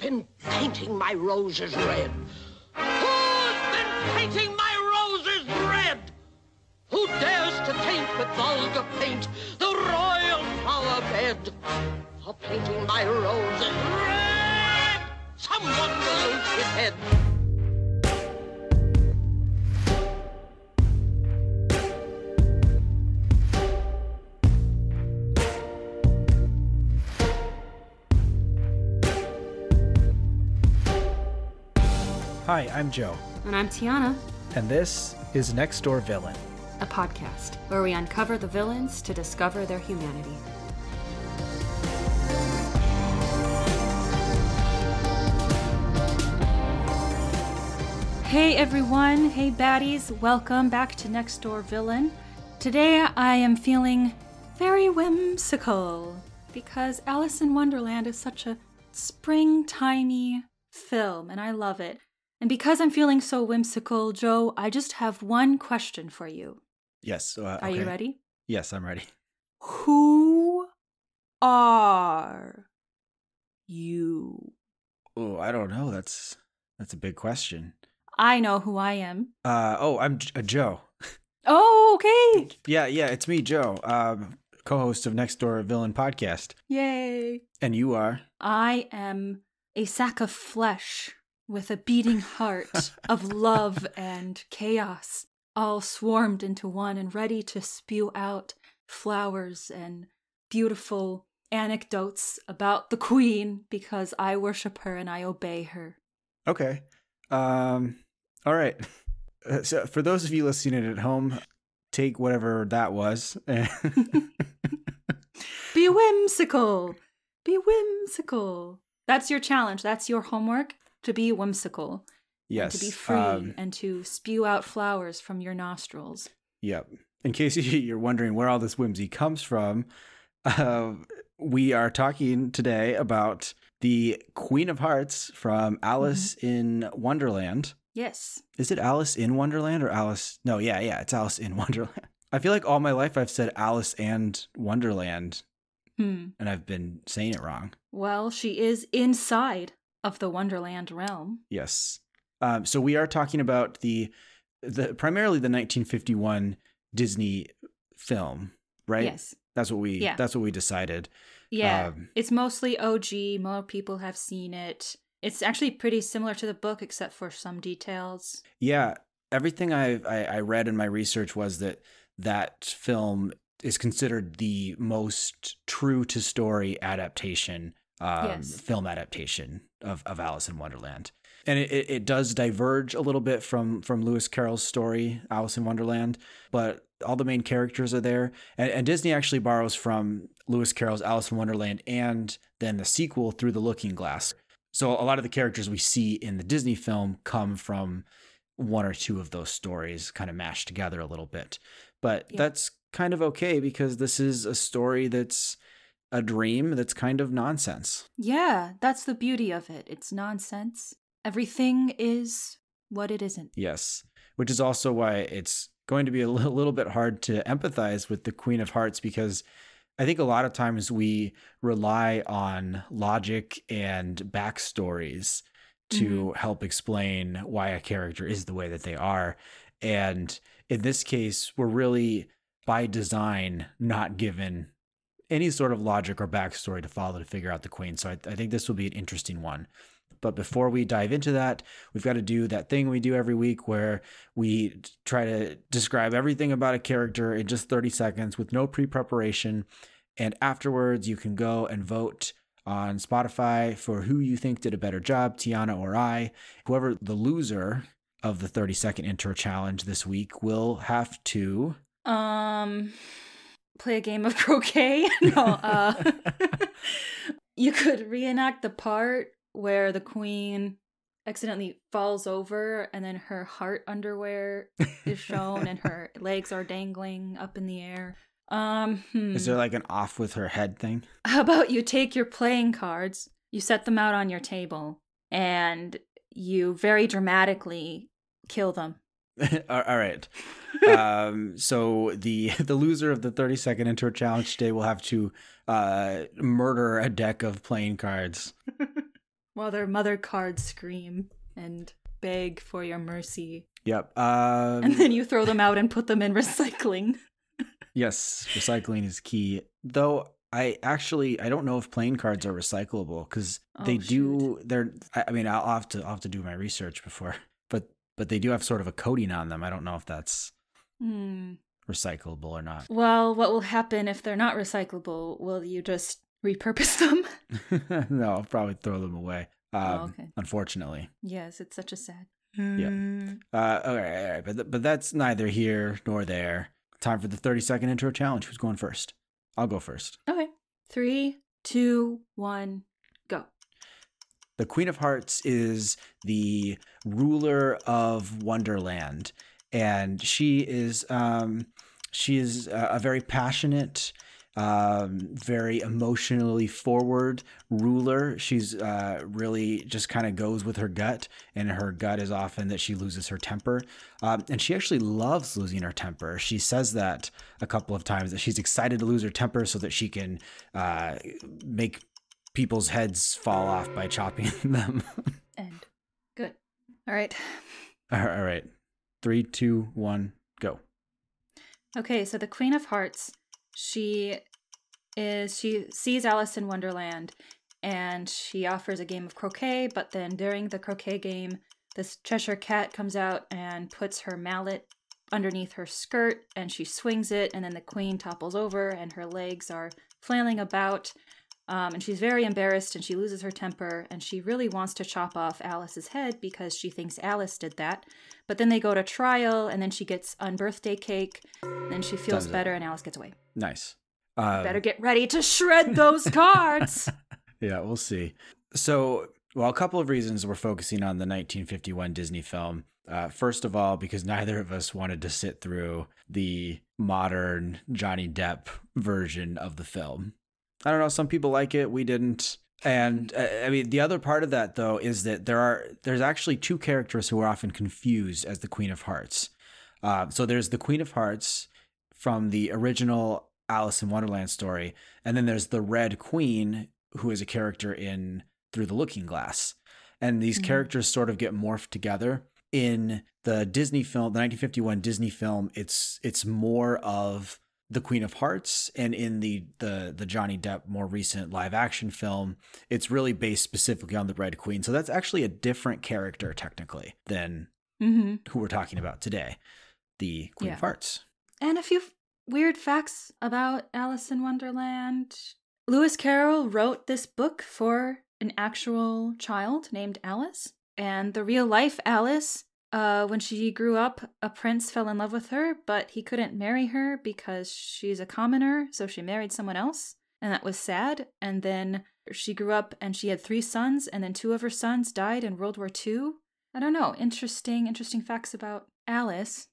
been painting my roses red? Who's been painting my roses red? Who dares to taint with vulgar paint the royal flower bed? For painting my roses red, someone will lose his head. Hi, I'm Joe, And I'm Tiana, and this is Next Door Villain. a podcast where we uncover the villains to discover their humanity. Hey everyone, hey baddies, welcome back to Next Door Villain. Today I am feeling very whimsical because Alice in Wonderland is such a springtimey film and I love it. And because I'm feeling so whimsical, Joe, I just have one question for you. Yes. Uh, Are you ready? Yes, I'm ready. Who are you? Oh, I don't know. That's that's a big question. I know who I am. Uh, oh, I'm J- uh, Joe. Oh, okay. Yeah, yeah, it's me, Joe, um, co-host of Next Door Villain podcast, Yay. and you are. I am a sack of flesh with a beating heart of love and chaos, all swarmed into one and ready to spew out flowers and beautiful anecdotes about the queen because I worship her and I obey her. Okay. Um. All right. Uh, So, for those of you listening at home, take whatever that was. Be whimsical. Be whimsical. That's your challenge. That's your homework to be whimsical. yes. To be free um, and to spew out flowers from your nostrils. Yep. In case you're wondering where all this whimsy comes from, uh, we are talking today about the Queen of Hearts from Alice in Wonderland. Yes. Is it Alice in Wonderland or Alice? No, yeah, yeah, it's Alice in Wonderland. I feel like all my life I've said Alice and Wonderland, Hmm. and I've been saying it wrong. Well, she is inside of the Wonderland realm. Yes. Um, so we are talking about the the primarily the 1951 Disney film, right? Yes. That's what we Yeah. that's what we decided. Yeah. Um, it's mostly OG. More people have seen it. It's actually pretty similar to the book, except for some details. Yeah, everything I, I I read in my research was that that film is considered the most true to story adaptation, um, Yes. film adaptation of, of Alice in Wonderland. And it, it, it does diverge a little bit from from Lewis Carroll's story, Alice in Wonderland, but all the main characters are there. And, and Disney actually borrows from Lewis Carroll's Alice in Wonderland and then the sequel Through the Looking Glass. So a lot of the characters we see in the Disney film come from one or two of those stories kind of mashed together a little bit. But Yeah. that's kind of okay because this is a story that's a dream that's kind of nonsense. Yeah, that's the beauty of it. It's nonsense. Everything is what it isn't. Yes. Which is also why it's going to be a little, little bit hard to empathize with the Queen of Hearts because I think a lot of times we rely on logic and backstories to mm-hmm. help explain why a character is the way that they are. And in this case, we're really by design not given any sort of logic or backstory to follow to figure out the queen. So I, I think this will be an interesting one. But before we dive into that, we've got to do that thing we do every week where we try to describe everything about a character in just 30 seconds with no pre preparation. And afterwards, you can go and vote on Spotify for who you think did a better job, Tiana or I. Whoever the loser of the 30 second intro challenge this week will have to. Um, play a game of croquet. no, uh, you could reenact the part where the queen accidentally falls over and then her heart underwear is shown and her legs are dangling up in the air. Um, hmm. Is there like an off with her head thing? How about you take your playing cards, you set them out on your table, and you very dramatically kill them. all right. um, so the the loser of the 30 second intro challenge today will have to uh, murder a deck of playing cards. while their mother cards scream and beg for your mercy. Yep. Um, And then you throw them out and put them in recycling. yes, recycling is key. Though I actually I don't know if playing cards are recyclable because Oh, they do. They're. I I mean, I'll have to. I'll have to do my research before. But they do have sort of a coating on them. I don't know if that's Hmm. recyclable or not. Well, what will happen if they're not recyclable? Will you just repurpose them? no, I'll probably throw them away. Um, Oh, okay. Unfortunately. yes, it's such a sad. Yeah. Uh, all right, all right, but th- but that's neither here nor there. Time for the thirty second intro challenge. Who's going first? I'll go first. Okay. Three, two, one. The Queen of Hearts is the ruler of Wonderland, and she is um, she is a, very passionate, um, very emotionally forward ruler. She's uh, really just kind of goes with her gut, and her gut is often that she loses her temper, um, and she actually loves losing her temper. She says that a couple of times that she's excited to lose her temper so that she can uh, make people's heads fall off by chopping them. End. Good. All right. all right. Three, two, one, go. Okay, so the Queen of Hearts, she is she sees Alice in Wonderland and she offers a game of croquet, but then during the croquet game, this Cheshire cat comes out and puts her mallet underneath her skirt and she swings it and then the queen topples over and her legs are flailing about um, and she's very embarrassed and she loses her temper and she really wants to chop off Alice's head because she thinks Alice did that. But then they go to trial and then she gets unbirthday cake. Then she feels better and Alice gets away. Nice. Um, Better get ready to shred those cards. Yeah, we'll see. So, well, a couple of reasons we're focusing on the 1951 Disney film. Uh, first of all, because neither of us wanted to sit through the modern Johnny Depp version of the film. I don't know. Some people like it. We didn't. And uh, I mean, the other part of that though is that there are there's actually two characters who are often confused as the Queen of Hearts. Uh, so there's the Queen of Hearts from the original Alice in Wonderland story, and then there's the Red Queen, who is a character in Through the Looking Glass. And these Mhm. characters sort of get morphed together. In the Disney film, the 1951 Disney film, it's it's more of the Queen of Hearts, and in the the the Johnny Depp more recent live action film, it's really based specifically on the Red Queen. So that's actually a different character technically than hmm who we're talking about today, the Queen of Hearts. And a few weird facts about Alice in Wonderland. Lewis Carroll wrote this book for an actual child named Alice. And the real life Alice, uh, when she grew up, a prince fell in love with her, but he couldn't marry her because she's a commoner, so she married someone else. And that was sad. And then she grew up and she had three sons, and then two of her sons died in World War II. I don't know. Interesting, interesting facts about Alice.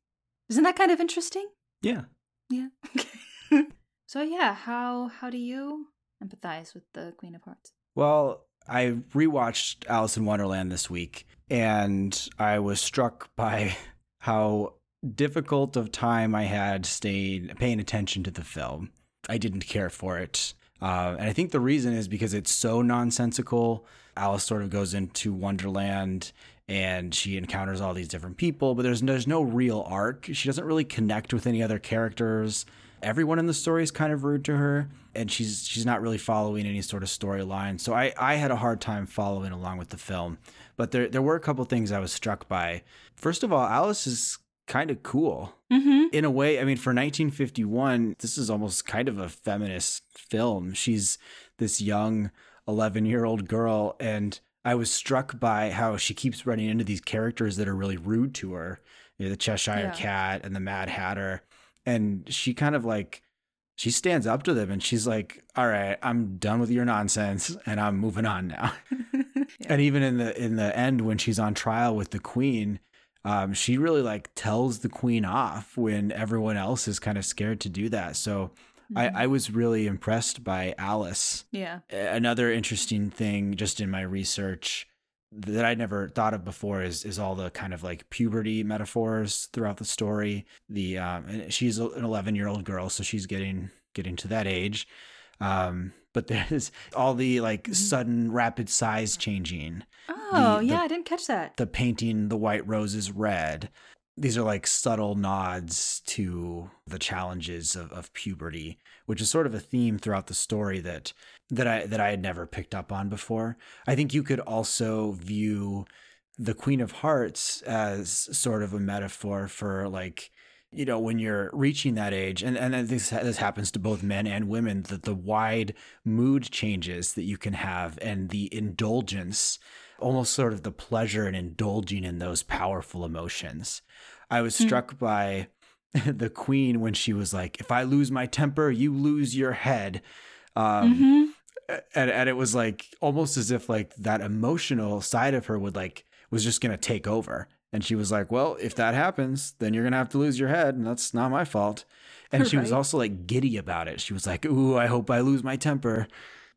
Isn't that kind of interesting? Yeah. Yeah. Okay. so yeah, how how do you empathize with the Queen of Hearts? Well, I rewatched Alice in Wonderland this week, and I was struck by how difficult of time I had staying paying attention to the film. I didn't care for it, uh, and I think the reason is because it's so nonsensical. Alice sort of goes into Wonderland and she encounters all these different people, but there's there's no real arc. She doesn't really connect with any other characters. Everyone in the story is kind of rude to her, and she's she's not really following any sort of storyline. So I I had a hard time following along with the film. But there there were a couple things I was struck by. First of all, Alice is kind of cool Mm-hmm. in a way, I mean, for 1951, this is almost kind of a feminist film. She's this young 11 year old girl, and I was struck by how she keeps running into these characters that are really rude to her you know, the Cheshire Yeah. Cat and the Mad Hatter. And she kind of like, she stands up to them and she's like, all right, I'm done with your nonsense and I'm moving on now. And even in the in the end, when she's on trial with the queen, um, she really like tells the queen off when everyone else is kind of scared to do that. So I, I was really impressed by Alice. yeah. Another interesting thing, just in my research that I never thought of before, is is all the kind of like puberty metaphors throughout the story. The um, and she's an 11 year old girl, so she's getting getting to that age. Um, but there's all the like Mm-hmm. sudden rapid size changing, Oh, the- yeah, I didn't catch that. the painting the white roses red. These are like subtle nods to the challenges of, of puberty, which is sort of a theme throughout the story that that I that I had never picked up on before. I think you could also view the Queen of Hearts as sort of a metaphor for like you know when you're reaching that age and and this this happens to both men and women that the wide mood changes that you can have and the indulgence almost sort of the pleasure in indulging in those powerful emotions. I was struck by the queen when she was like if i lose my temper you lose your head. Um hmm and, and it was like almost as if like that emotional side of her would like was just gonna take over. And she was like well if that happens then you're gonna have to lose your head and that's not my fault. And she was also like giddy about it. She was like ooh i hope i lose my temper.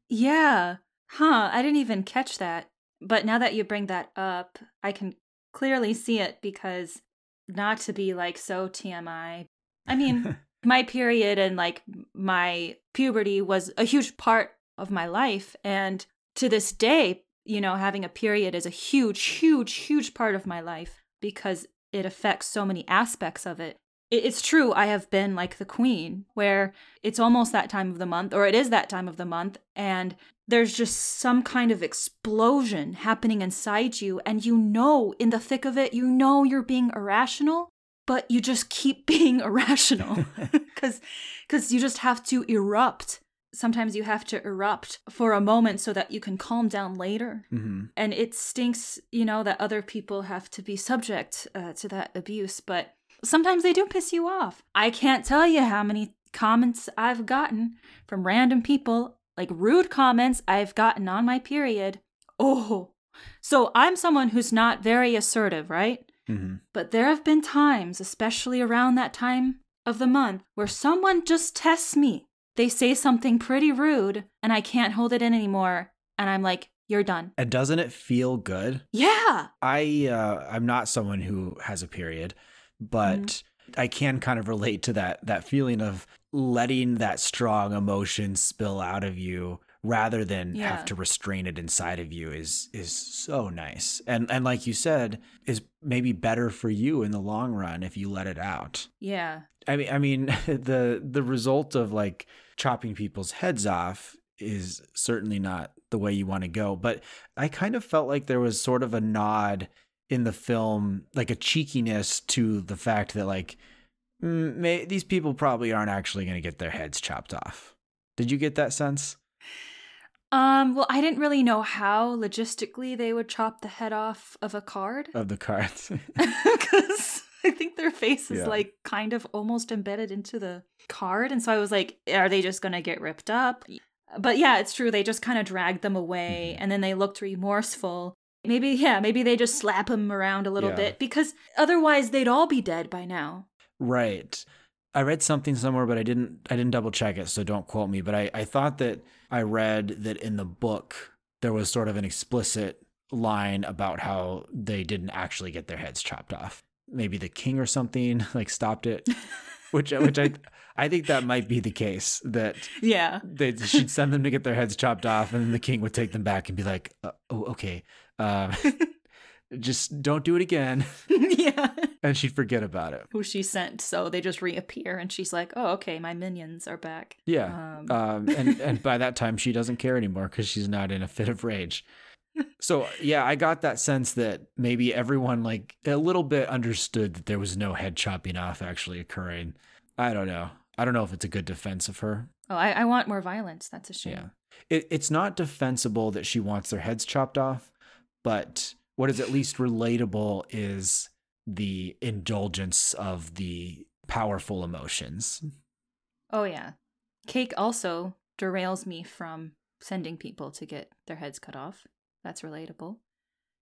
Yeah. Huh. I didn't even catch that. But now that you bring that up, I can clearly see it because not to be like so TMI. I mean, my period and like my puberty was a huge part of my life. And to this day, you know, having a period is a huge, huge, huge part of my life because it affects so many aspects of it. It- It's true, I have been like the queen, where it's almost that time of the month, or it is that time of the month, and there's just some kind of explosion happening inside you, and you know, in the thick of it, you know you're being irrational, but you just keep being irrational because because you just have to erupt. Sometimes you have to erupt for a moment so that you can calm down later hmm and it stinks you know that other people have to be subject uh, to that abuse but sometimes they do piss you off. I can't tell you how many comments i've gotten from random people like rude comments i've gotten on my period. Oh so i'm someone who's not very assertive right? Hmm but there have been times especially around that time of the month where someone just tests me. They say something pretty rude and i can't hold it in anymore and i'm like you're done. And doesn't it feel good? Yeah. I uh, I'm not someone who has a period, but Mm-hmm. I can kind of relate to that that feeling of letting that strong emotion spill out of you rather than Yeah. have to restrain it inside of you is is so nice. And and like you said, is maybe better for you in the long run if you let it out. Yeah. I mean I mean the the result of like chopping people's heads off is certainly not the way you want to go, but I kind of felt like there was sort of a nod in the film, like a cheekiness to the fact that like mm, may, these people probably aren't actually going to get their heads chopped off. Did you get that sense Um, well, I didn't really know how logistically they would chop the head off of a card of the cards? because I think their face is Yeah. like kind of almost embedded into the card. And so I was like, are they just going to get ripped up? But yeah, it's true. They just kind of dragged them away Mhm. and then they looked remorseful. Maybe, yeah, maybe they just slap them around a little Yeah. bit because otherwise they'd all be dead by now. Right. I read something somewhere, but I didn't I didn't double check it, so don't quote me. But I, I thought that I read that in the book there was sort of an explicit line about how they didn't actually get their heads chopped off. Maybe the king or something like stopped it. Which which I I think that might be the case that Yeah. they she'd send them to get their heads chopped off, and then the king would take them back and be like, uh, "Oh, okay, uh, just don't do it again," yeah. and she'd forget about it. Who she sent. So they just reappear and she's like, oh, okay, my minions are back. Yeah. Um, Um, and and by that time she doesn't care anymore because she's not in a fit of rage. So yeah, I got that sense that maybe everyone like a little bit understood that there was no head chopping off actually occurring. I don't know. I don't know if it's a good defense of her. Oh, I, I want more violence. That's a shame. Yeah. It, it's not defensible that she wants their heads chopped off, but what is at least relatable is the indulgence of the powerful emotions. Oh, yeah. Cake also derails me from sending people to get their heads cut off. That's relatable.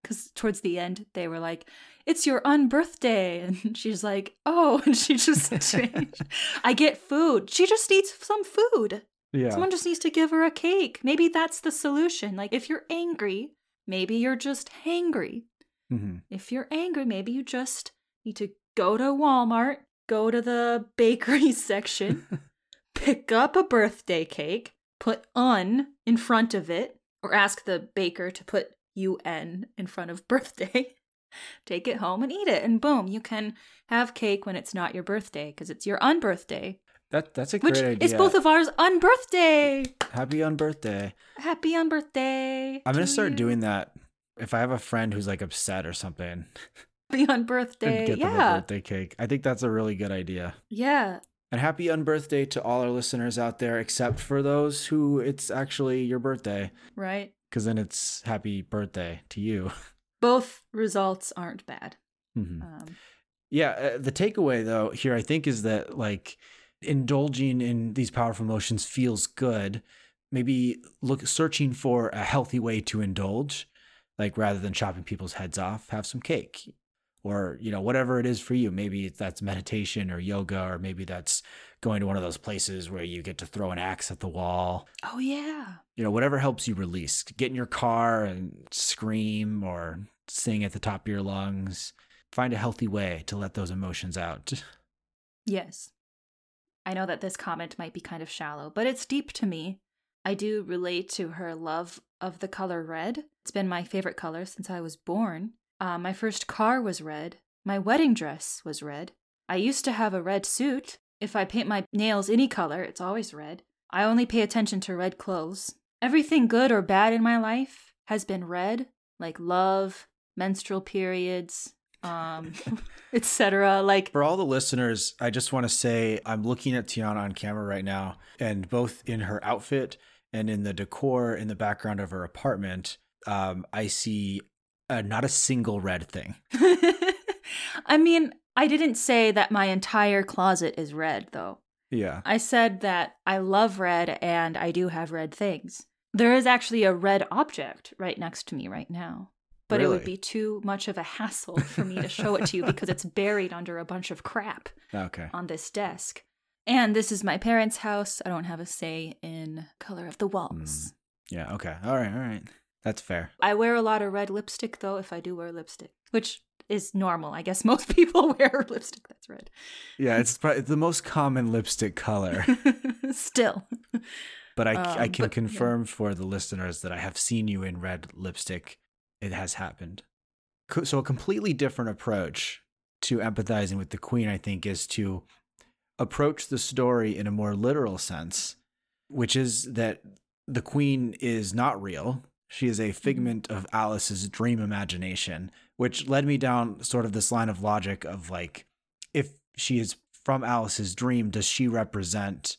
Because towards the end, they were like, it's your unbirthday. And she's like, oh, and she just changed. I get food. She just needs some food. Yeah. Someone just needs to give her a cake. Maybe that's the solution. Like, if you're angry, maybe you're just hangry. hmm If you're angry, maybe you just need to go to Walmart, go to the bakery section, pick up a birthday cake, put un in front of it, or ask the baker to put un in front of birthday. Take it home and eat it, and boom, you can have cake when it's not your birthday because it's your unbirthday. That that's a great Which idea. is both of ours unbirthday. Happy unbirthday. Happy unbirthday. I'm gonna to start you. doing that. If I have a friend who's like upset or something, Happy and unbirthday. get them a Yeah. birthday cake. I think that's a really good idea. Yeah. And happy unbirthday to all our listeners out there, except for those who it's actually your birthday, Right. because then it's happy birthday to you. Both results aren't bad. Mhm. Um, Yeah, uh, the takeaway though here I think is that like indulging in these powerful emotions feels good. Maybe look searching for a healthy way to indulge, like rather than chopping people's heads off, have some cake. Or, you know, whatever it is for you. Maybe that's meditation or yoga, or maybe that's going to one of those places where you get to throw an axe at the wall. oh, yeah. You know, whatever helps you release. Get in your car and scream or sing at the top of your lungs. Find a healthy way to let those emotions out. Yes. I know that this comment might be kind of shallow, but it's deep to me. I do relate to her love of the color red. It's been my favorite color since I was born. Uh, my first car was red. My wedding dress was red. I used to have a red suit. If I paint my nails any color, it's always red. I only pay attention to red clothes. Everything good or bad in my life has been red, like love, menstrual periods, um, etc. Like For all the listeners, I just want to say I'm looking at Tiana on camera right now, and both in her outfit and in the decor in the background of her apartment, um, I see uh, not a single red thing. I mean, I didn't say that my entire closet is red, though. Yeah. I said that I love red and I do have red things. There is actually a red object right next to me right now. But it would be too much of a hassle for me to show it to you because it's buried under a bunch of crap Okay. on this desk. And this is my parents' house. I don't have a say in color of the walls. Yeah. Okay. All right. All right. That's fair. I wear a lot of red lipstick though if I do wear lipstick, which is normal. I guess most people wear lipstick that's red. Yeah. It's probably the most common lipstick color, Still. but I, I Um, can but, yeah. confirm for the listeners that I have seen you in red lipstick. It has happened. So, a completely different approach to empathizing with the queen, I think, is to approach the story in a more literal sense, which is that the queen is not real. She is a mm-hmm. figment of Alice's dream imagination, which led me down sort of this line of logic of like, if she is from Alice's dream, does she represent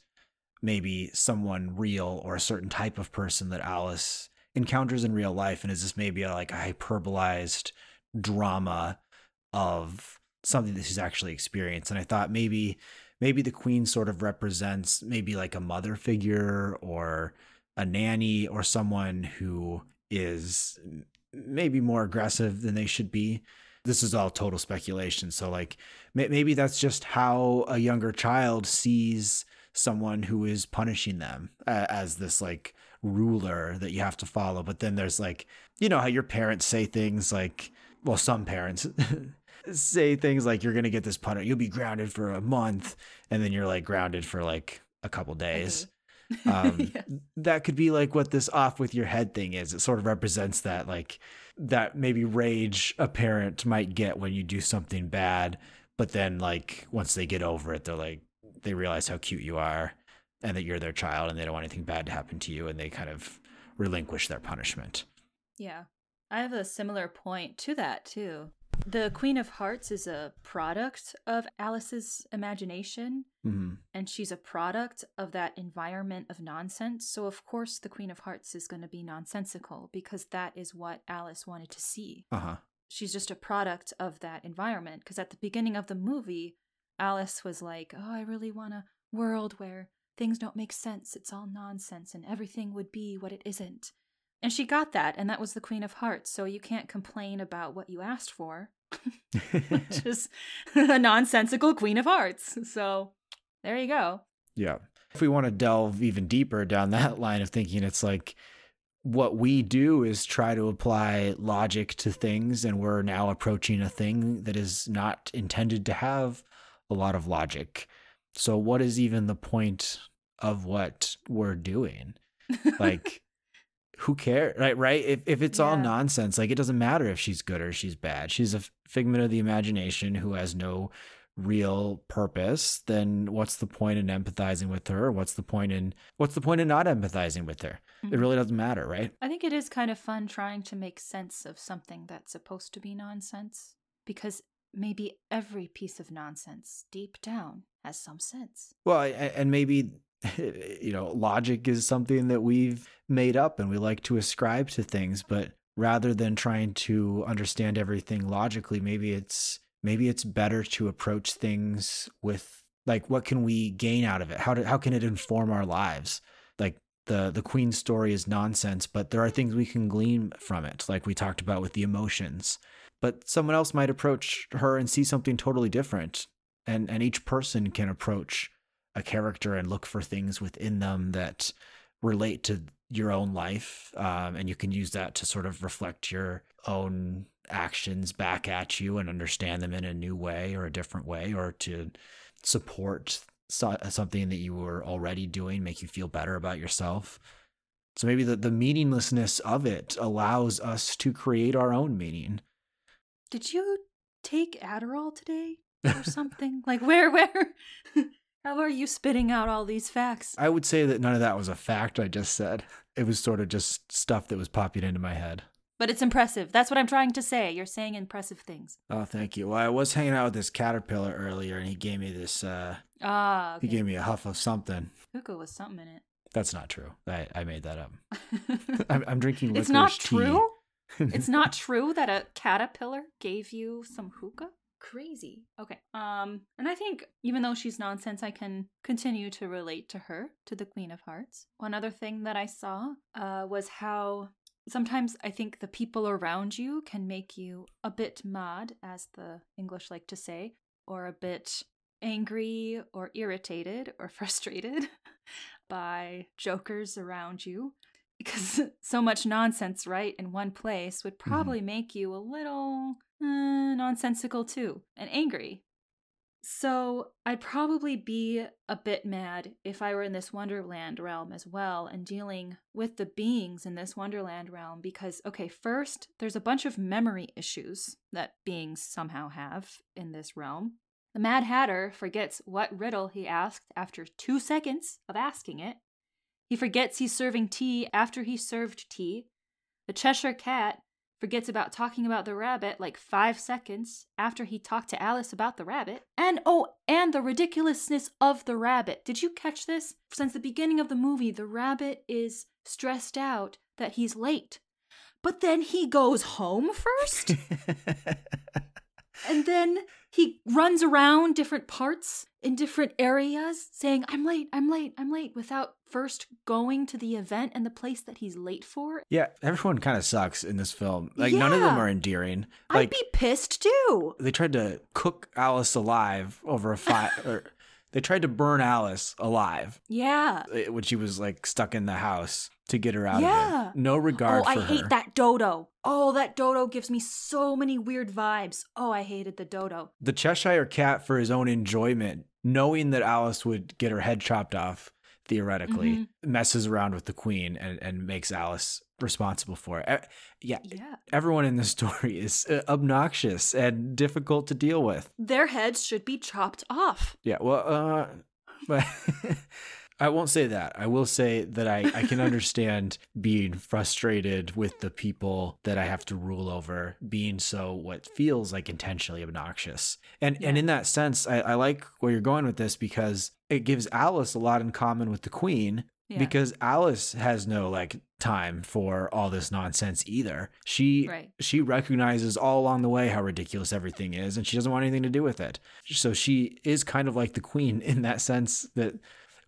maybe someone real or a certain type of person that Alice encounters in real life? And is this maybe a, like a hyperbolized drama of something that she's actually experienced? And I thought maybe maybe the queen sort of represents maybe like a mother figure or a nanny or someone who is maybe more aggressive than they should be. This is all total speculation. So, like, maybe that's just how a younger child sees someone who is punishing them as this like ruler that you have to follow. But then there's like, you know, how your parents say things like, well, some parents say things like, you're going to get this punishment, you'll be grounded for a month. And then you're like grounded for like a couple days. Um, Yes. That could be like what this off with your head thing is. It sort of represents that, like, that maybe rage a parent might get when you do something bad. But then, like, once they get over it, they're like, they realize how cute you are and that you're their child and they don't want anything bad to happen to you. And they kind of relinquish their punishment. Yeah. I have a similar point to that too. The Queen of Hearts is a product of Alice's imagination, hmm and she's a product of that environment of nonsense. So, of course, the Queen of Hearts is going to be nonsensical because that is what Alice wanted to see. Uh huh. She's just a product of that environment. Because at the beginning of the movie, Alice was like, Oh, I really want a world where things don't make sense. It's all nonsense and everything would be what it isn't. And she got that, and that was the Queen of Hearts. So you can't complain about what you asked for, which is a nonsensical Queen of Hearts. So there you go. Yeah. If we want to delve even deeper down that line of thinking, it's like what we do is try to apply logic to things, and we're now approaching a thing that is not intended to have a lot of logic. So, what is even the point of what we're doing? like who cares right right if, if it's all nonsense like it doesn't matter if she's good or she's bad she's a figment of the imagination who has no real purpose then what's the point in empathizing with her what's the point in what's the point in not empathizing with her it Mhm. really doesn't matter right I think it is kind of fun trying to make sense of something that's supposed to be nonsense because maybe every piece of nonsense deep down has some sense. Well, and maybe you know, logic is something that we've made up and we like to ascribe to things, but rather than trying to understand everything logically, maybe it's maybe it's better to approach things with like what can we gain out of it? How do, how can it inform our lives? Like the the queen story is nonsense, but there are things we can glean from it, like we talked about with the emotions. But someone else might approach her and see something totally different and and each person can approach a character and look for things within them that relate to your own life um, and you can use that to sort of reflect your own actions back at you and understand them in a new way or a different way or to support so- something that you were already doing make you feel better about yourself. So maybe the, the meaninglessness of it allows us to create our own meaning. Did you take Adderall today or something? like where where how are you spitting out all these facts? I would say that none of that was a fact I just said. It was sort of just stuff that was popping into my head. But it's impressive. That's what I'm trying to say. You're saying impressive things. Oh, thank you. Well, I was hanging out with this caterpillar earlier and he gave me this uh Ah, okay. he gave me a huff of something. Hookah was something in it. That's not true. I, I made that up. I'm, I'm drinking licorice it's not tea. true. it's not true that a caterpillar gave you some hookah. Crazy. Okay. Um, and I think even though she's nonsense, I can continue to relate to her, to the Queen of Hearts. One other thing that I saw uh, was how sometimes I think the people around you can make you a bit mad, as the English like to say, or a bit angry or irritated or frustrated by jokers around you because so much nonsense right in one place would probably make you a little uh, nonsensical too and angry. So i'd probably be a bit mad if i were in this wonderland realm as well and dealing with the beings in this wonderland realm because okay first there's a bunch of memory issues that beings somehow have in this realm. The mad hatter forgets what riddle he asked after two seconds of asking it. He forgets he's serving tea after he served tea. The Cheshire Cat forgets about talking about the rabbit like five seconds after he talked to Alice about the rabbit. And oh, and the ridiculousness of the rabbit. Did you catch this? Since the beginning of the movie, the rabbit is stressed out that he's late. But then he goes home first? and then he runs around different parts in different areas saying i'm late i'm late i'm late without first going to the event and the place that he's late for yeah, everyone kind of sucks in this film. Like none of them are endearing. i'd be pissed too they tried to cook Alice alive over a fire or they tried to burn Alice alive yeah eh, when she was like stuck in the house to get her out of Yeah. it. No regard oh for i her. hate that dodo oh that dodo gives me so many weird vibes oh i hated the dodo the Cheshire Cat for his own enjoyment, knowing that Alice would get her head chopped off, theoretically, Mhm. messes around with the Queen and, and makes Alice responsible for it. Yeah, yeah everyone in this story is uh, obnoxious and difficult to deal with. their heads should be chopped off Yeah, well, uh, but I won't say that. I will say that I, I can understand being frustrated with the people that I have to rule over being so what feels like intentionally obnoxious. And and in that sense, I, I like where you're going with this because it gives Alice a lot in common with the Queen. yeah. Because Alice has no like time for all this nonsense either. She Right. she recognizes all along the way how ridiculous everything is and she doesn't want anything to do with it. So she is kind of like the queen in that sense that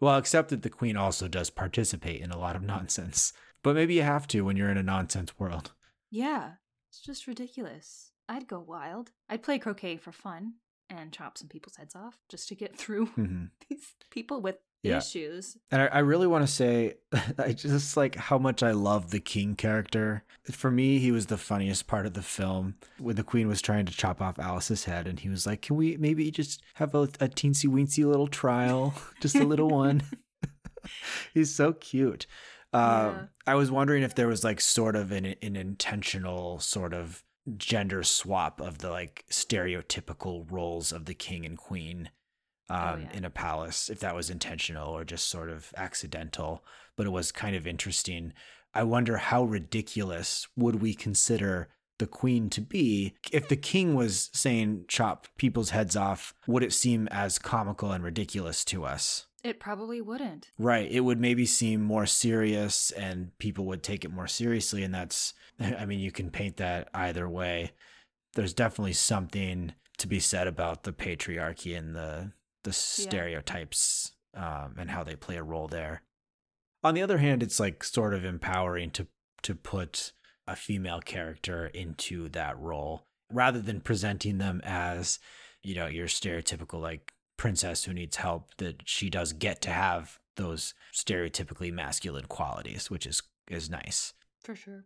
well, except that the queen also does participate in a lot of nonsense. But maybe you have to when you're in a nonsense world. Yeah, it's just ridiculous. I'd go wild. I'd play croquet for fun and chop some people's heads off just to get through hmm these people with Yeah. issues. And I, I really want to say, I just like how much I love the king character. For me, he was the funniest part of the film when the queen was trying to chop off Alice's head, and he was like, "Can we maybe just have a, a teensy weensy little trial, just a little one?" He's so cute. Uh, Yeah. I was wondering if there was like sort of an, an intentional sort of gender swap of the like stereotypical roles of the king and queen um, Oh, yeah. in a palace, if that was intentional or just sort of accidental. But it was kind of interesting. I wonder how ridiculous would we consider the queen to be if the king was saying chop people's heads off would it seem as comical and ridiculous to us It probably wouldn't. Right. It would maybe seem more serious and people would take it more seriously. And that's, I mean, you can paint that either way. There's definitely something to be said about the patriarchy and the, the stereotypes um, and how they play a role there. On the other hand, it's like sort of empowering to, to put a female character into that role rather than presenting them as, you know, your stereotypical like princess who needs help that she does get to have those stereotypically masculine qualities which is is nice For sure.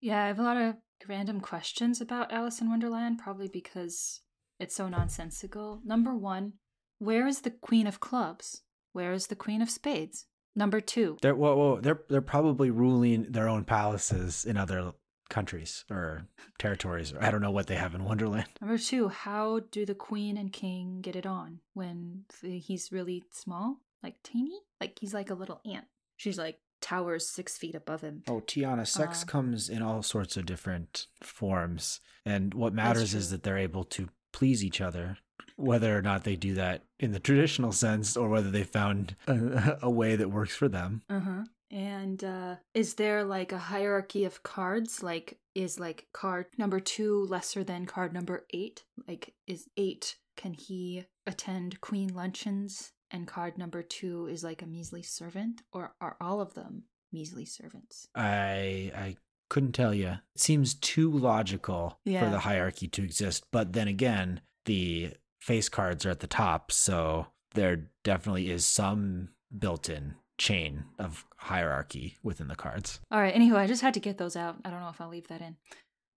Yeah, I have a lot of random questions about Alice in Wonderland, probably because it's so nonsensical. Number one, where is the Queen of Clubs? Where is the Queen of Spades? Number two, they're well, well they're they're probably ruling their own palaces in other countries or territories or i don't know what they have in wonderland number two, how do the Queen and King get it on when he's really small, like teeny, like he's like a little ant. She's like towers six feet above him. oh tiana sex Uh, comes in all sorts of different forms and what matters is that they're able to please each other whether or not they do that in the traditional sense or whether they found a, a way that works for them Uh huh. And uh, is there like a hierarchy of cards? Like, is like card number two lesser than card number eight? Like, is eight, can he attend queen luncheons? And card number two is like a measly servant? Or are all of them measly servants? I I couldn't tell you. It seems too logical for the hierarchy to exist, but then again, the face cards are at the top, so there definitely is some built-in chain of hierarchy within the cards. All right. Anyway, I just had to get those out. I don't know if I'll leave that in.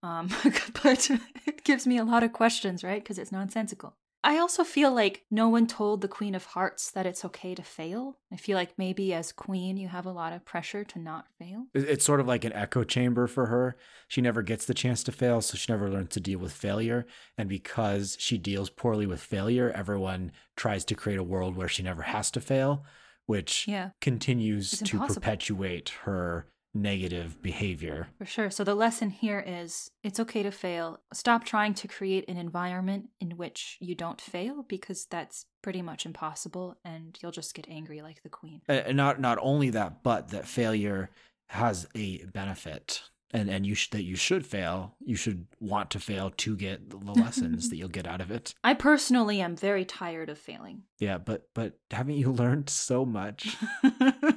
Um, but it gives me a lot of questions, right? Because it's nonsensical. I also feel like no one told the Queen of Hearts that it's okay to fail. I feel like maybe as queen, you have a lot of pressure to not fail. It's sort of like an echo chamber for her. She never gets the chance to fail, so she never learns to deal with failure. And because she deals poorly with failure, everyone tries to create a world where she never has to fail, which Yeah. continues to perpetuate her negative behavior. For sure. So the lesson here is it's okay to fail. Stop trying to create an environment in which you don't fail because that's pretty much impossible and you'll just get angry like the queen. And not not only that, but that failure has a benefit. And and you sh- that you should fail. You should want to fail to get the lessons that you'll get out of it. I personally am very tired of failing. Yeah, but but haven't you learned so much?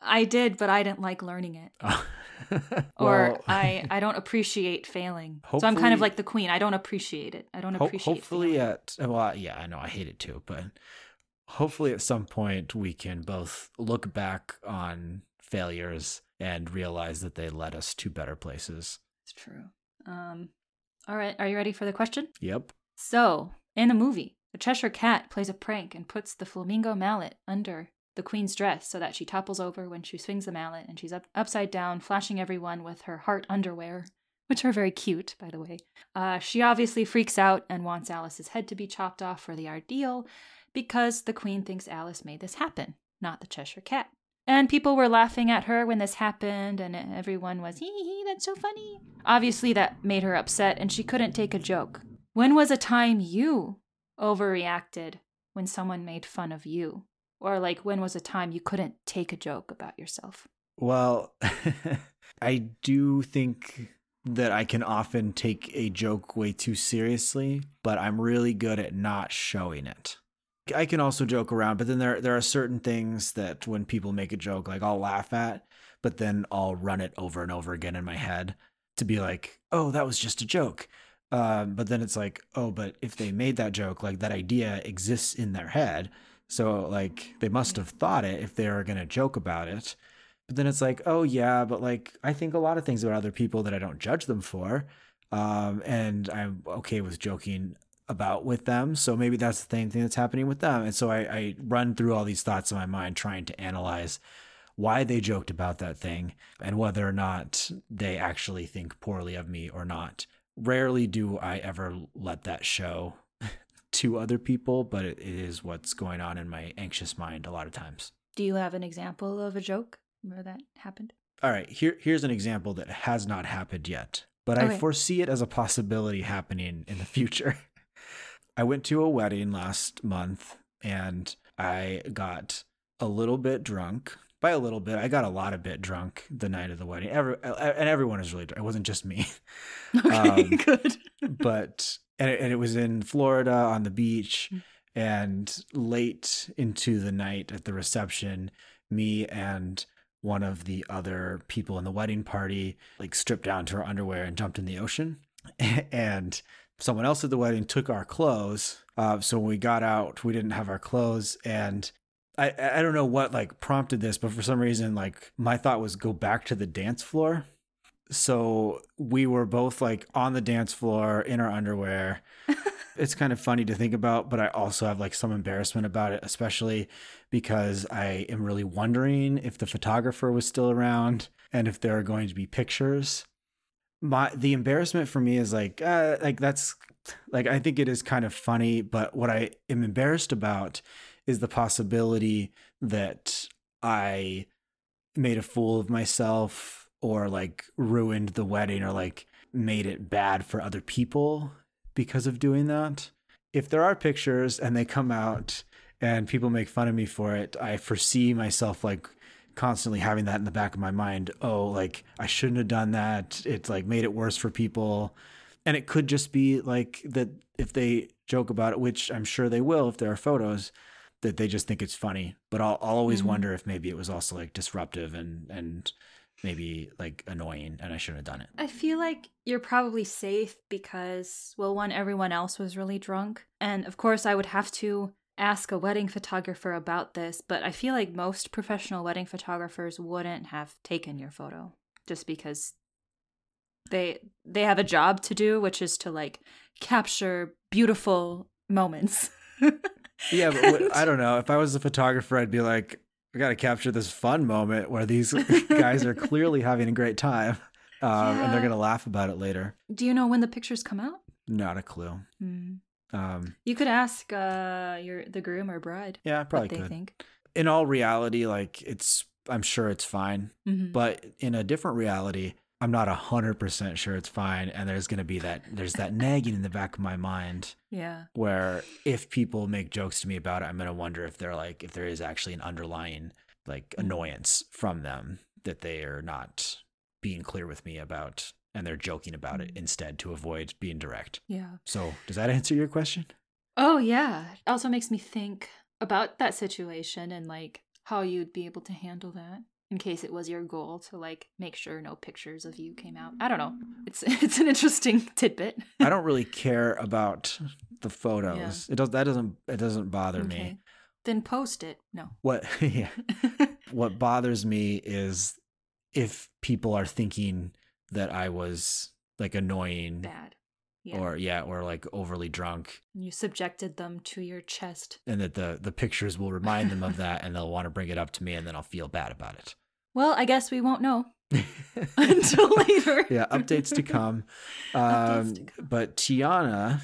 I did, but I didn't like learning it. Oh. Or Well, I, I don't appreciate failing. So I'm kind of like the queen. I don't appreciate it. I don't appreciate hopefully failing. at well, yeah, I know I hate it too, but hopefully at some point we can both look back on failures and realize that they led us to better places. It's true. Um, all right. Are you ready for the question? Yep. So, in the movie, the Cheshire Cat plays a prank and puts the flamingo mallet under the queen's dress so that she topples over when she swings the mallet and she's up upside down, flashing everyone with her heart underwear, which are very cute, by the way. Uh, she obviously freaks out and wants Alice's head to be chopped off for the ordeal because the queen thinks Alice made this happen, not the Cheshire Cat. And people were laughing at her when this happened, and everyone was, hee hee, that's so funny. Obviously, that made her upset, and she couldn't take a joke. When was a time you overreacted when someone made fun of you? Or, like, when was a time you couldn't take a joke about yourself? Well, I do think that I can often take a joke way too seriously, but I'm really good at not showing it. I can also joke around, but then there there are certain things that when people make a joke, like I'll laugh at, but then I'll run it over and over again in my head to be like, "Oh, that was just a joke." Um, but then it's like, "Oh, but if they made that joke, like that idea exists in their head, so like they must have thought it if they were gonna joke about it." But then it's like, "Oh yeah, but like I think a lot of things about other people that I don't judge them for." Um, and I'm okay with joking about with them. So maybe that's the same thing that's happening with them. And so I, I run through all these thoughts in my mind trying to analyze why they joked about that thing and whether or not they actually think poorly of me or not. Rarely do I ever let that show to other people, but it is what's going on in my anxious mind a lot of times. Do you have an example of a joke where that happened? All right, here here's an example that has not happened yet, but I foresee it as a possibility happening in the future. I went to a wedding last month and I got a little bit drunk. By a little bit, I got a lot of bit drunk the night of the wedding. Every, and everyone was really drunk. It wasn't just me. Okay, Um, good. but and it, and it was in Florida on the beach Mm. and late into the night at the reception me and one of the other people in the wedding party like stripped down to our underwear and jumped in the ocean. And someone else at the wedding took our clothes uh, so when we got out we didn't have our clothes. And I, I don't know what like prompted this but for some reason like my thought was go back to the dance floor so we were both like on the dance floor in our underwear. it's kind of funny to think about, but I also have like some embarrassment about it, especially because I am really wondering if the photographer was still around and if there are going to be pictures. My the embarrassment for me is like uh, like that's like I think it is kind of funny, but what I am embarrassed about is the possibility that I made a fool of myself or like ruined the wedding or like made it bad for other people because of doing that. If there are pictures and they come out and people make fun of me for it, I foresee myself like constantly having that in the back of my mind. Oh, like I shouldn't have done that. It's like made it worse for people. And it could just be like that if they joke about it, which I'm sure they will if there are photos, that they just think it's funny. But I'll, I'll always Mhm. wonder if maybe it was also like disruptive and and maybe like annoying and I shouldn't have done it. I feel like you're probably safe because, well, one, everyone else was really drunk. And of course, I would have to ask a wedding photographer about this, but I feel like most professional wedding photographers wouldn't have taken your photo just because they they have a job to do which is to like capture beautiful moments. Yeah, but what, I don't know. If I was a photographer, I'd be like, I got to capture this fun moment where these guys are clearly having a great time, um, and they're gonna laugh about it later. Do you know when the pictures come out? Not a clue. Hmm. Um, You could ask uh your the groom or bride yeah, probably what they could. think. In all reality, like it's, I'm sure it's fine. Mhm. But in a different reality, I'm not a hundred percent sure it's fine, and there's gonna be that there's that nagging in the back of my mind Yeah. where if people make jokes to me about it, I'm gonna wonder if they're like if there is actually an underlying like annoyance from them that they are not being clear with me about and they're joking about it Mm. instead to avoid being direct. Yeah. So does that answer your question? Oh yeah. It also makes me think about that situation and like how you'd be able to handle that in case it was your goal to like make sure no pictures of you came out. I don't know. It's it's an interesting tidbit. I don't really care about the photos. It does that doesn't it doesn't bother me. Then post it. No. What yeah. What bothers me is if people are thinking that I was like annoying Bad. Yeah. or yeah, or like overly drunk you subjected them to your chest. and that the the pictures will remind them of that and they'll want to bring it up to me and then I'll feel bad about it. Well, I guess we won't know until later. yeah, updates to come. Updates Um, to come. but Tiana,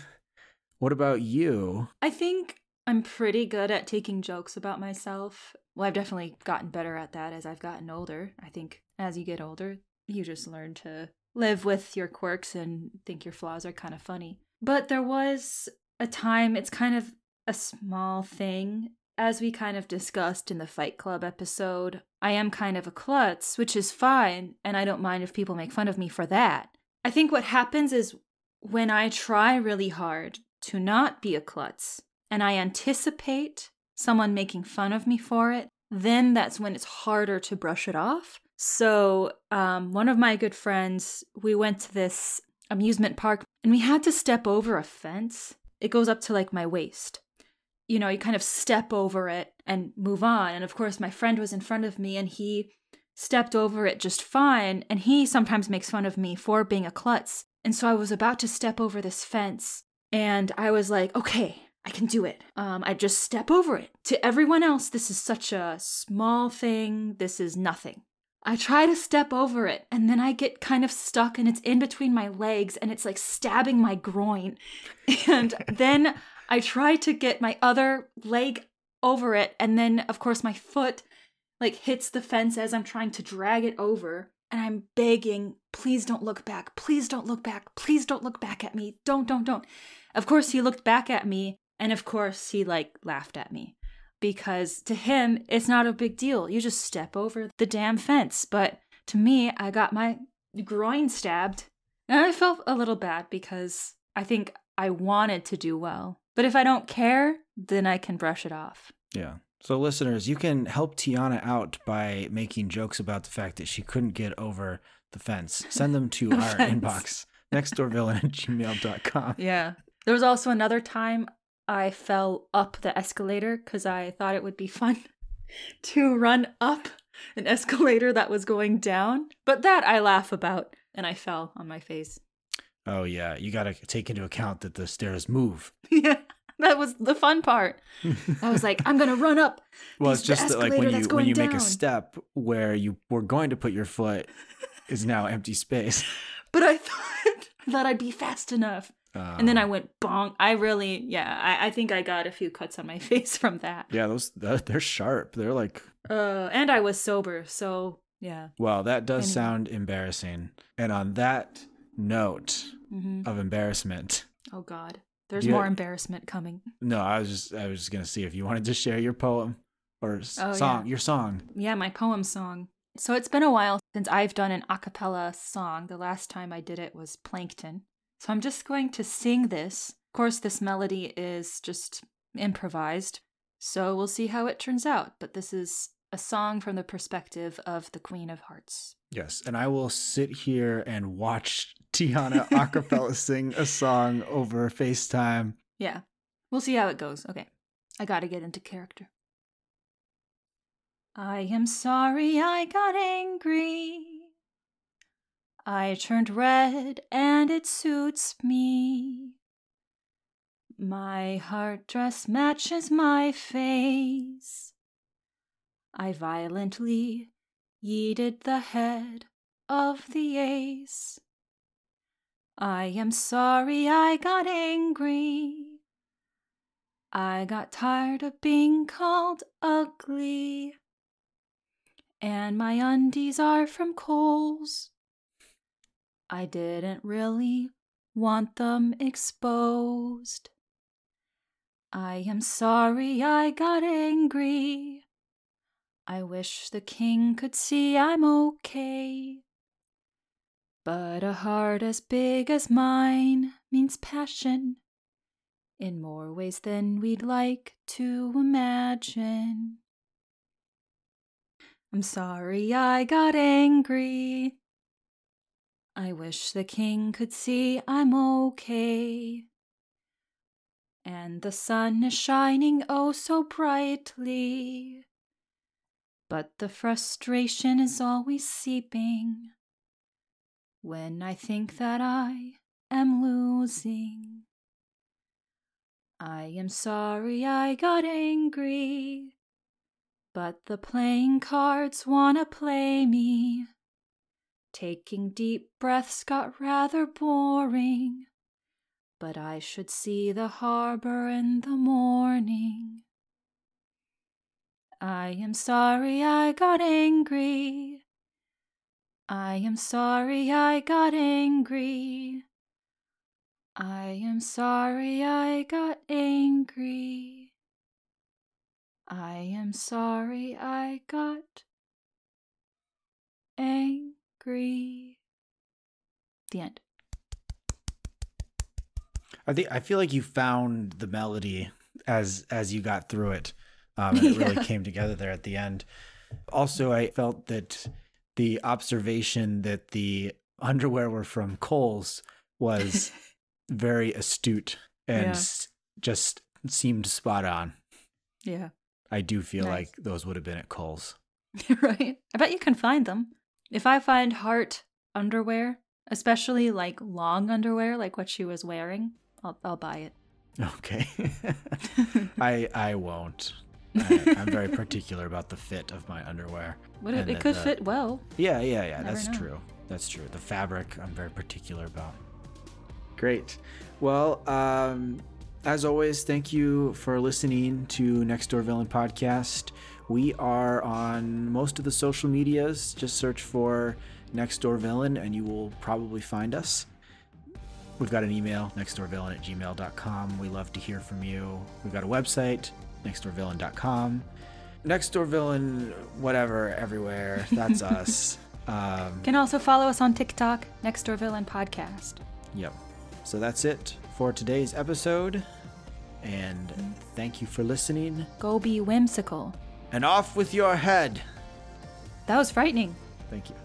what about you? I think I'm pretty good at taking jokes about myself. Well, I've definitely gotten better at that as I've gotten older. I think as you get older, you just learn to live with your quirks and think your flaws are kind of funny. But there was a time, it's kind of a small thing. As we kind of discussed in the Fight Club episode, I am kind of a klutz, which is fine, and I don't mind if people make fun of me for that. I think what happens is when I try really hard to not be a klutz and I anticipate someone making fun of me for it, then that's when it's harder to brush it off. So, um, one of my good friends, we went to this amusement park and we had to step over a fence. It goes up to like my waist. You know, you kind of step over it and move on. And of course, my friend was in front of me and he stepped over it just fine. And he sometimes makes fun of me for being a klutz. And so I was about to step over this fence and I was like, okay, I can do it. Um, I just step over it. To everyone else, this is such a small thing. This is nothing. I try to step over it, and then I get kind of stuck, and it's in between my legs, and it's like stabbing my groin. And then I try to get my other leg over it, and then, of course, my foot like hits the fence as I'm trying to drag it over. And I'm begging, please don't look back. Please don't look back. Please don't look back at me. Don't, don't, don't. Of course, he looked back at me, and of course, he like laughed at me because to him, it's not a big deal. You just step over the damn fence. But to me, I got my groin stabbed, and I felt a little bad because I think I wanted to do well. But if I don't care, then I can brush it off. Yeah. So, listeners, you can help Tiana out by making jokes about the fact that she couldn't get over the fence. Send them to our inbox, nextdoorvillain at gmail.com. Yeah. There was also another time I fell up the escalator because I thought it would be fun to run up an escalator that was going down. But that I laugh about, and I fell on my face. Oh, yeah. You got to take into account that the stairs move. yeah. That was the fun part. I was like, I'm gonna run up. Well, it's just that, like when you when you make a step where you were going to put your foot is now empty space. But I thought I thought I'd be fast enough. And then I Um, went bonk. I really, yeah, I, I think I got a few cuts on my face from that. yeah, those they're they're sharp. They're like, Uh, and I was sober, so yeah. Well, that does Anyway. sound embarrassing. And on that note hmm of embarrassment, Oh God, there's Yeah. more embarrassment coming. no, I was just I was just gonna see if you wanted to share your poem or Oh, song, yeah. your song. Yeah, my poem song. So it's been a while since I've done an a cappella song. The last time I did it was Plankton. So I'm just going to sing this. Of course, this melody is just improvised. So we'll see how it turns out. But this is a song from the perspective of the Queen of Hearts. Yes, and I will sit here and watch Tiana acapella sing a song over FaceTime. Yeah, we'll see how it goes. Okay, I gotta get into character. I am sorry I got angry. I turned red and it suits me. My heart dress matches my face. I violently yeeted the head of the ace. I am sorry I got angry. I got tired of being called ugly. And my undies are from Kohl's. I didn't really want them exposed. I am sorry I got angry. I wish the king could see I'm okay. But a heart as big as mine means passion in more ways than we'd like to imagine. I'm sorry I got angry. I wish the king could see I'm okay. And the sun is shining oh so brightly. But the frustration is always seeping when I think that I am losing. I am sorry I got angry, but the playing cards wanna play me. Taking deep breaths got rather boring, but I should see the harbor in the morning. I am sorry I got angry. I am sorry I got angry. I am sorry I got angry. I am sorry I got angry. The end. I think I feel like you found the melody as as you got through it, um, and it really Yeah. came together there at the end. Also, I felt that the observation that the underwear were from Kohl's was very astute and Yeah. s- just seemed spot on. Yeah. I do feel Nice. like those would have been at Kohl's. right? I bet you can find them. If I find heart underwear, especially like long underwear, like what she was wearing, I'll, I'll buy it. Okay. I I won't. I, I'm very particular about the fit of my underwear. What it, it could the- fit well. Yeah, yeah, yeah. Never That's know. true. That's true. The fabric, I'm very particular about. Great. Well, um, as always, thank you for listening to Next Door Villain podcast. We are on most of the social medias. Just search for Next Door Villain and you will probably find us. We've got an email, nextdoorvillain at gmail.com. We love to hear from you. We've got a website, nextdoorvillain.com. Next Door Villain, whatever, everywhere. That's us. Um, Can also follow us on TikTok, Next Door Villain Podcast. Yep. So that's it for today's episode. And thank you for listening. Go be whimsical. And off with your head. That was frightening. Thank you.